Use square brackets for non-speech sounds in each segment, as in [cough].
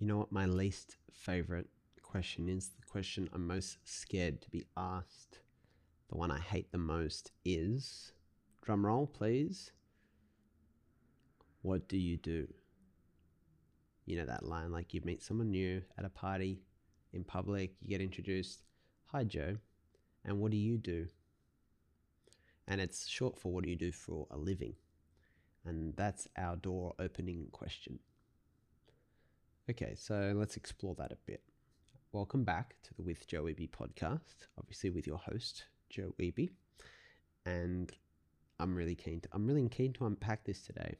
You know what my least favorite question is? The question I'm most scared to be asked, the one I hate the most is drum roll, please. What do you do? You know that line like you meet someone new at a party in public, you get introduced, Hi Joe, and what do you do? And it's short for what do you do for a living? And that's our door opening question. Okay, so let's explore that a bit. Welcome back to the With Joe Eby podcast, obviously with your host, Joe Eby. And I'm really keen to I'm really keen to unpack this today.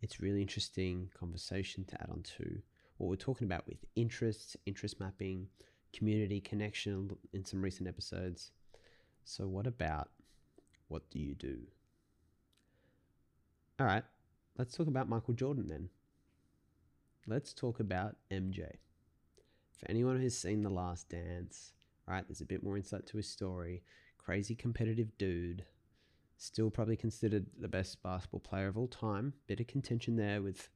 It's really interesting conversation to add on to what we're talking about with interests, interest mapping, community connection in some recent episodes. So what about what do you do? All right, let's talk about Michael Jordan then let's talk about MJ. For anyone who's seen The Last Dance, right, there's a bit more insight to his story. Crazy competitive dude, still probably considered the best basketball player of all time. Bit of contention there with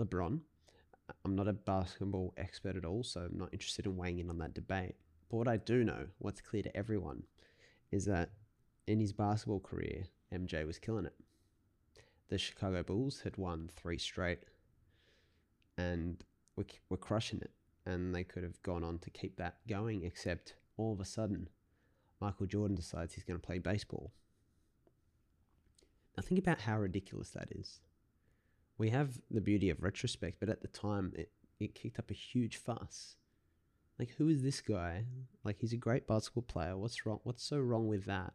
LeBron. I'm not a basketball expert at all, so I'm not interested in weighing in on that debate. But what I do know, what's clear to everyone, is that in his basketball career, MJ was killing it. The Chicago Bulls had won three straight and we're, we're crushing it. And they could have gone on to keep that going, except all of a sudden, Michael Jordan decides he's going to play baseball. Now, think about how ridiculous that is. We have the beauty of retrospect, but at the time, it, it kicked up a huge fuss. Like, who is this guy? Like, he's a great basketball player. What's wrong? What's so wrong with that?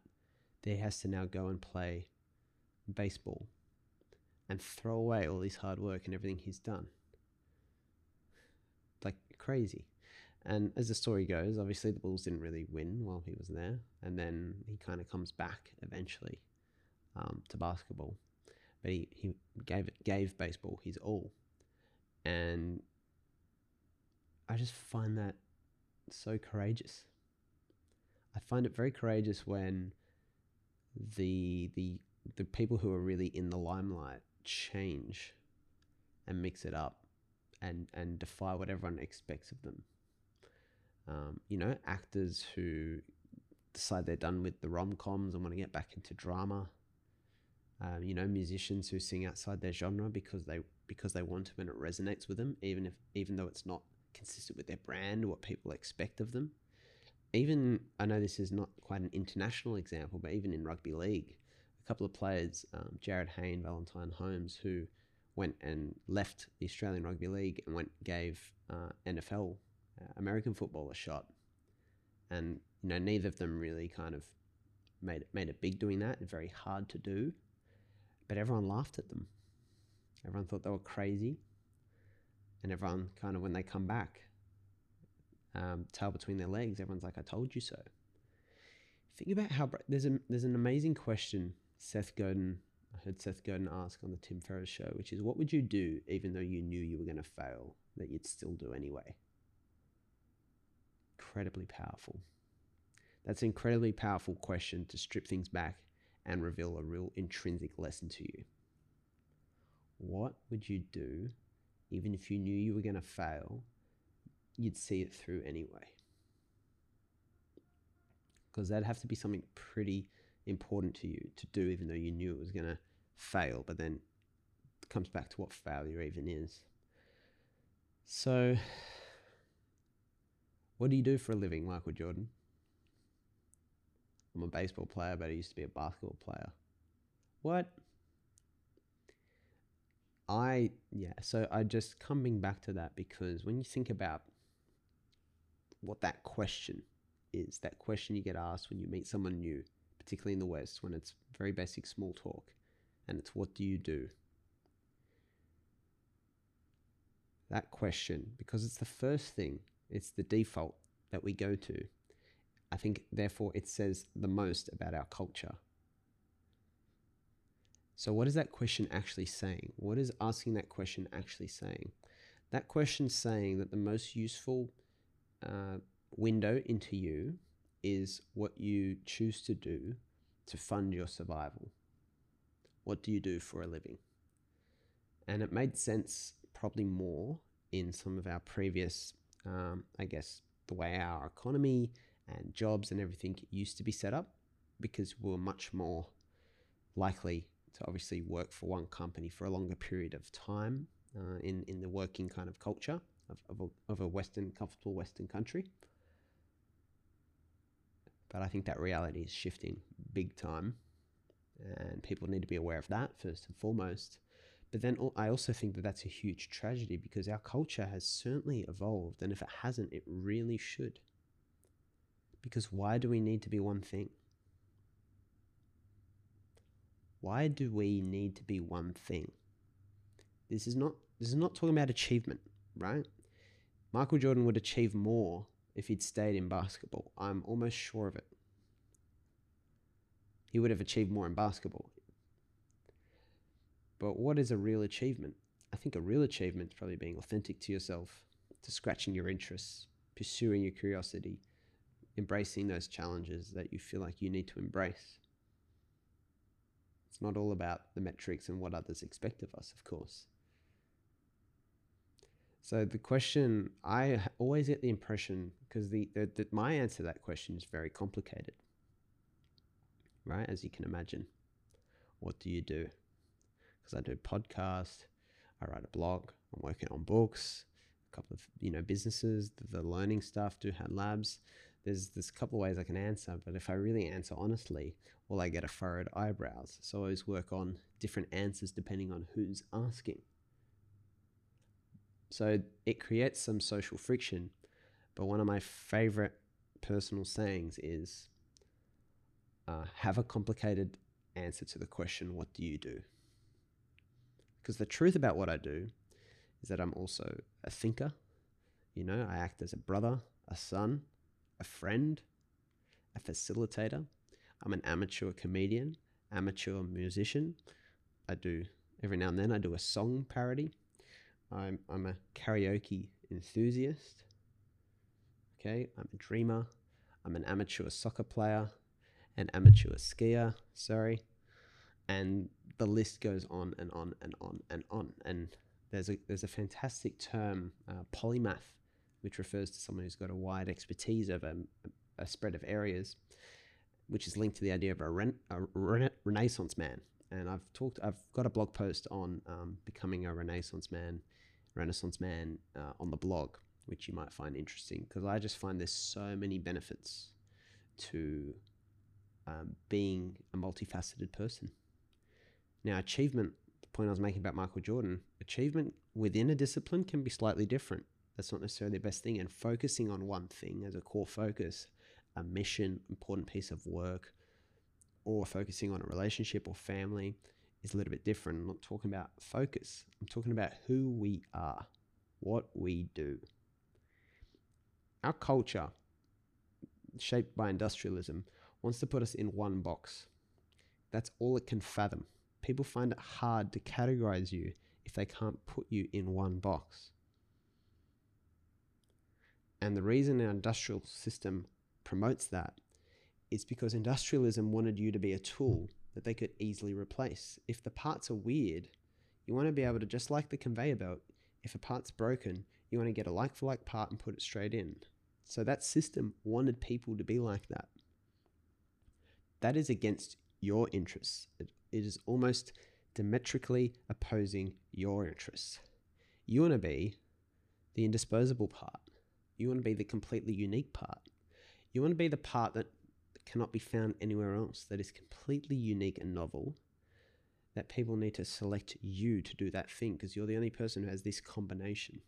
That he has to now go and play baseball and throw away all his hard work and everything he's done like crazy. And as the story goes, obviously the Bulls didn't really win while he was there, and then he kind of comes back eventually um, to basketball, but he, he gave gave baseball his all, and I just find that so courageous. I find it very courageous when the the the people who are really in the limelight change and mix it up and and defy what everyone expects of them. Um, you know, actors who decide they're done with the rom coms and want to get back into drama. Um, you know, musicians who sing outside their genre because they because they want to and it resonates with them, even if even though it's not consistent with their brand, or what people expect of them. Even I know this is not quite an international example, but even in rugby league, a couple of players, um, Jarryd Hayne, Valentine Holmes, who went and left the Australian Rugby League and went gave uh, NFL, uh, American football, a shot. And you know, neither of them really kind of made it, made it big doing that. Very hard to do, but everyone laughed at them. Everyone thought they were crazy, and everyone kind of when they come back, um, tail between their legs, everyone's like, "I told you so." Think about how there's a there's an amazing question Seth Godin I heard Seth Godin ask on the Tim Ferriss show, which is what would you do even though you knew you were going to fail, that you'd still do anyway? Incredibly powerful. That's an incredibly powerful question to strip things back and reveal a real intrinsic lesson to you. What would you do even if you knew you were going to fail? You'd see it through anyway. Because that'd have to be something pretty important to you to do, even though you knew it was going to fail, but then it comes back to what failure even is. So, what do you do for a living, Michael Jordan? I'm a baseball player, but I used to be a basketball player. What? I, yeah, so I just coming back to that because when you think about what that question is, that question you get asked when you meet someone new, particularly in the West, when it's very basic small talk, and it's what do you do? That question, because it's the first thing, it's the default that we go to. I think, therefore, it says the most about our culture. So, what is that question actually saying? What is asking that question actually saying? That question saying that the most useful uh, window into you is what you choose to do to fund your survival. What do you do for a living? And it made sense probably more in some of our previous, um, I guess, the way our economy and jobs and everything used to be set up because we we're much more likely to obviously work for one company for a longer period of time uh, in, in the working kind of culture of, of, a, of a Western, comfortable Western country. But I think that reality is shifting big time, and people need to be aware of that first and foremost. But then I also think that that's a huge tragedy because our culture has certainly evolved, and if it hasn't, it really should. Because why do we need to be one thing? Why do we need to be one thing? This is not this is not talking about achievement, right? Michael Jordan would achieve more if he'd stayed in basketball. I'm almost sure of it. He would have achieved more in basketball. But what is a real achievement? I think a real achievement is probably being authentic to yourself, to scratching your interests, pursuing your curiosity, embracing those challenges that you feel like you need to embrace. It's not all about the metrics and what others expect of us, of course. So the question, I always get the impression because the, the, the, my answer to that question is very complicated, right? As you can imagine, what do you do? Because I do podcast, I write a blog, I'm working on books, a couple of you know businesses, the, the learning stuff, do have labs. There's there's a couple of ways I can answer, but if I really answer honestly, well, I get a furrowed eyebrows. So I always work on different answers depending on who's asking. So it creates some social friction. But one of my favorite personal sayings is uh, have a complicated answer to the question, What do you do? Because the truth about what I do is that I'm also a thinker. You know, I act as a brother, a son, a friend, a facilitator. I'm an amateur comedian, amateur musician. I do every now and then I do a song parody. I'm, I'm a karaoke enthusiast. Okay, I'm a dreamer. I'm an amateur soccer player, an amateur skier, sorry. And the list goes on and on and on and on. And there's a, there's a fantastic term, uh, polymath, which refers to someone who's got a wide expertise over a, a spread of areas, which is linked to the idea of a, a rena- renaissance man. And I've talked, I've got a blog post on um, becoming a renaissance man Renaissance Man uh, on the blog, which you might find interesting because I just find there's so many benefits to um, being a multifaceted person. Now, achievement, the point I was making about Michael Jordan, achievement within a discipline can be slightly different. That's not necessarily the best thing. And focusing on one thing as a core focus, a mission, important piece of work, or focusing on a relationship or family, is a little bit different. I'm not talking about focus, I'm talking about who we are, what we do. Our culture, shaped by industrialism, wants to put us in one box. That's all it can fathom. People find it hard to categorize you if they can't put you in one box. And the reason our industrial system promotes that is because industrialism wanted you to be a tool that they could easily replace. If the parts are weird, you want to be able to, just like the conveyor belt, if a part's broken, you want to get a like for like part and put it straight in. So that system wanted people to be like that. That is against your interests. it, it is almost diametrically opposing your interests. You want to be the indisposable part. You want to be the completely unique part. You want to be the part that cannot be found anywhere else, that is completely unique and novel, that people need to select you to do that thing because you're the only person who has this combination.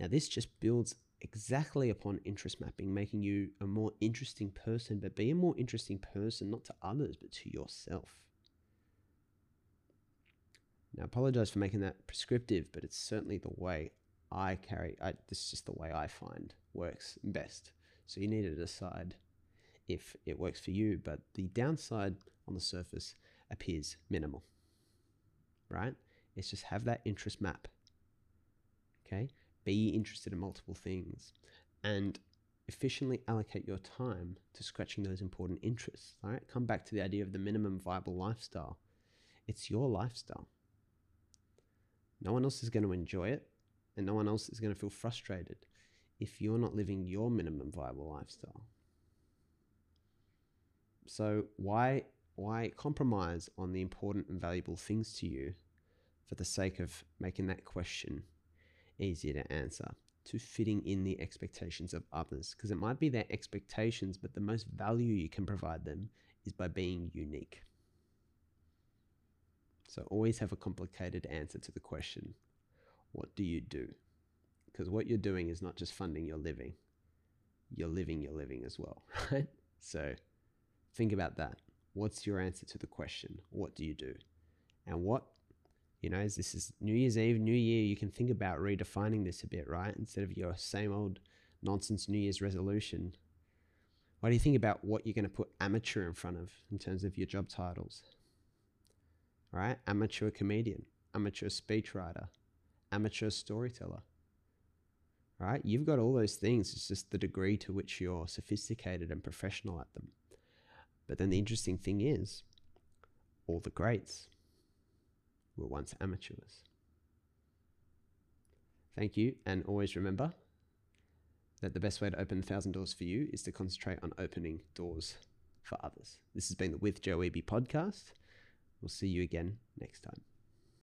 Now, this just builds exactly upon interest mapping, making you a more interesting person, but be a more interesting person not to others, but to yourself. Now, I apologize for making that prescriptive, but it's certainly the way I carry. I, this is just the way I find works best. So you need to decide if it works for you, but the downside on the surface appears minimal, right? It's just have that interest map. Okay. Be interested in multiple things and efficiently allocate your time to scratching those important interests. All right. Come back to the idea of the minimum viable lifestyle. It's your lifestyle. No one else is going to enjoy it. and no one else is going to feel frustrated if you're not living your minimum viable lifestyle. So why why compromise on the important and valuable things to you for the sake of making that question easier to answer, to fitting in the expectations of others? Because it might be their expectations, but the most value you can provide them is by being unique. So always have a complicated answer to the question what do you do? Because what you're doing is not just funding your living, you're living your living as well, [laughs] right? So think about that. What's your answer to the question? What do you do? And what, you know, as this is New Year's Eve, New Year, you can think about redefining this a bit, right? Instead of your same old nonsense New Year's resolution. What do you think about what you're going to put amateur in front of in terms of your job titles? Right? Amateur comedian, amateur speechwriter, amateur storyteller. Right? You've got all those things. It's just the degree to which you're sophisticated and professional at them. But then the interesting thing is, all the greats were once amateurs. Thank you, and always remember that the best way to open a thousand doors for you is to concentrate on opening doors for others. This has been the With Joe Eby podcast. We'll see you again next time.